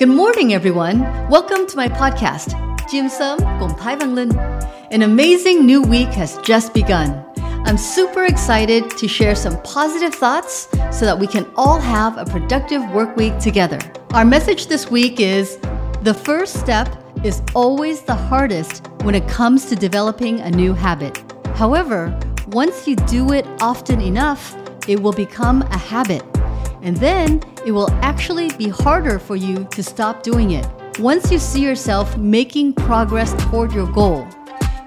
Good morning, everyone. Welcome to my podcast, Chim Sớm Cùng Thái Vân Linh. An amazing new week has just begun. I'm super excited to share some positive thoughts so that we can all have a productive work week together. Our message this week is the first step is always the hardest when it comes to developing a new habit. However, once you do it often enough, it will become a habit. And then it will actually be harder for you to stop doing it. Once you see yourself making progress toward your goal,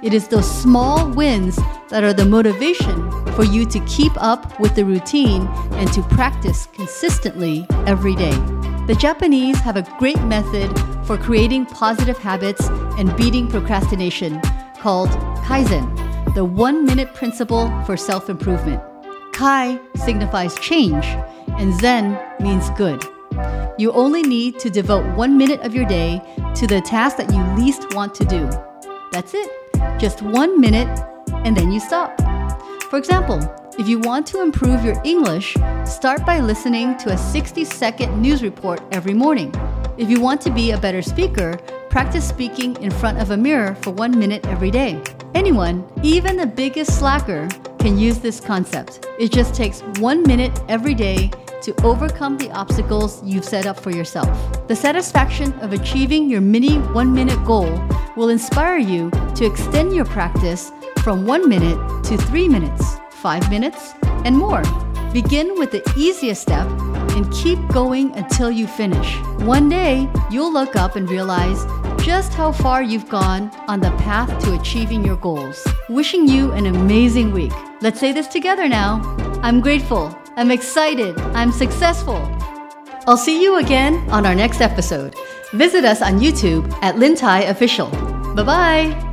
it is those small wins that are the motivation for you to keep up with the routine and to practice consistently every day. The Japanese have a great method for creating positive habits and beating procrastination called Kaizen, the one minute principle for self improvement. Kai signifies change, and Zen means good. You only need to devote one minute of your day to the task that you least want to do. That's it. Just one minute, and then you stop. For example, if you want to improve your English, start by listening to a 60 second news report every morning. If you want to be a better speaker, practice speaking in front of a mirror for one minute every day. Anyone, even the biggest slacker, can use this concept. It just takes one minute every day to overcome the obstacles you've set up for yourself. The satisfaction of achieving your mini one minute goal will inspire you to extend your practice from one minute to three minutes, five minutes, and more. Begin with the easiest step and keep going until you finish. One day, you'll look up and realize just how far you've gone on the path to achieving your goals. Wishing you an amazing week. Let's say this together now. I'm grateful. I'm excited. I'm successful. I'll see you again on our next episode. Visit us on YouTube at Lintai Official. Bye bye.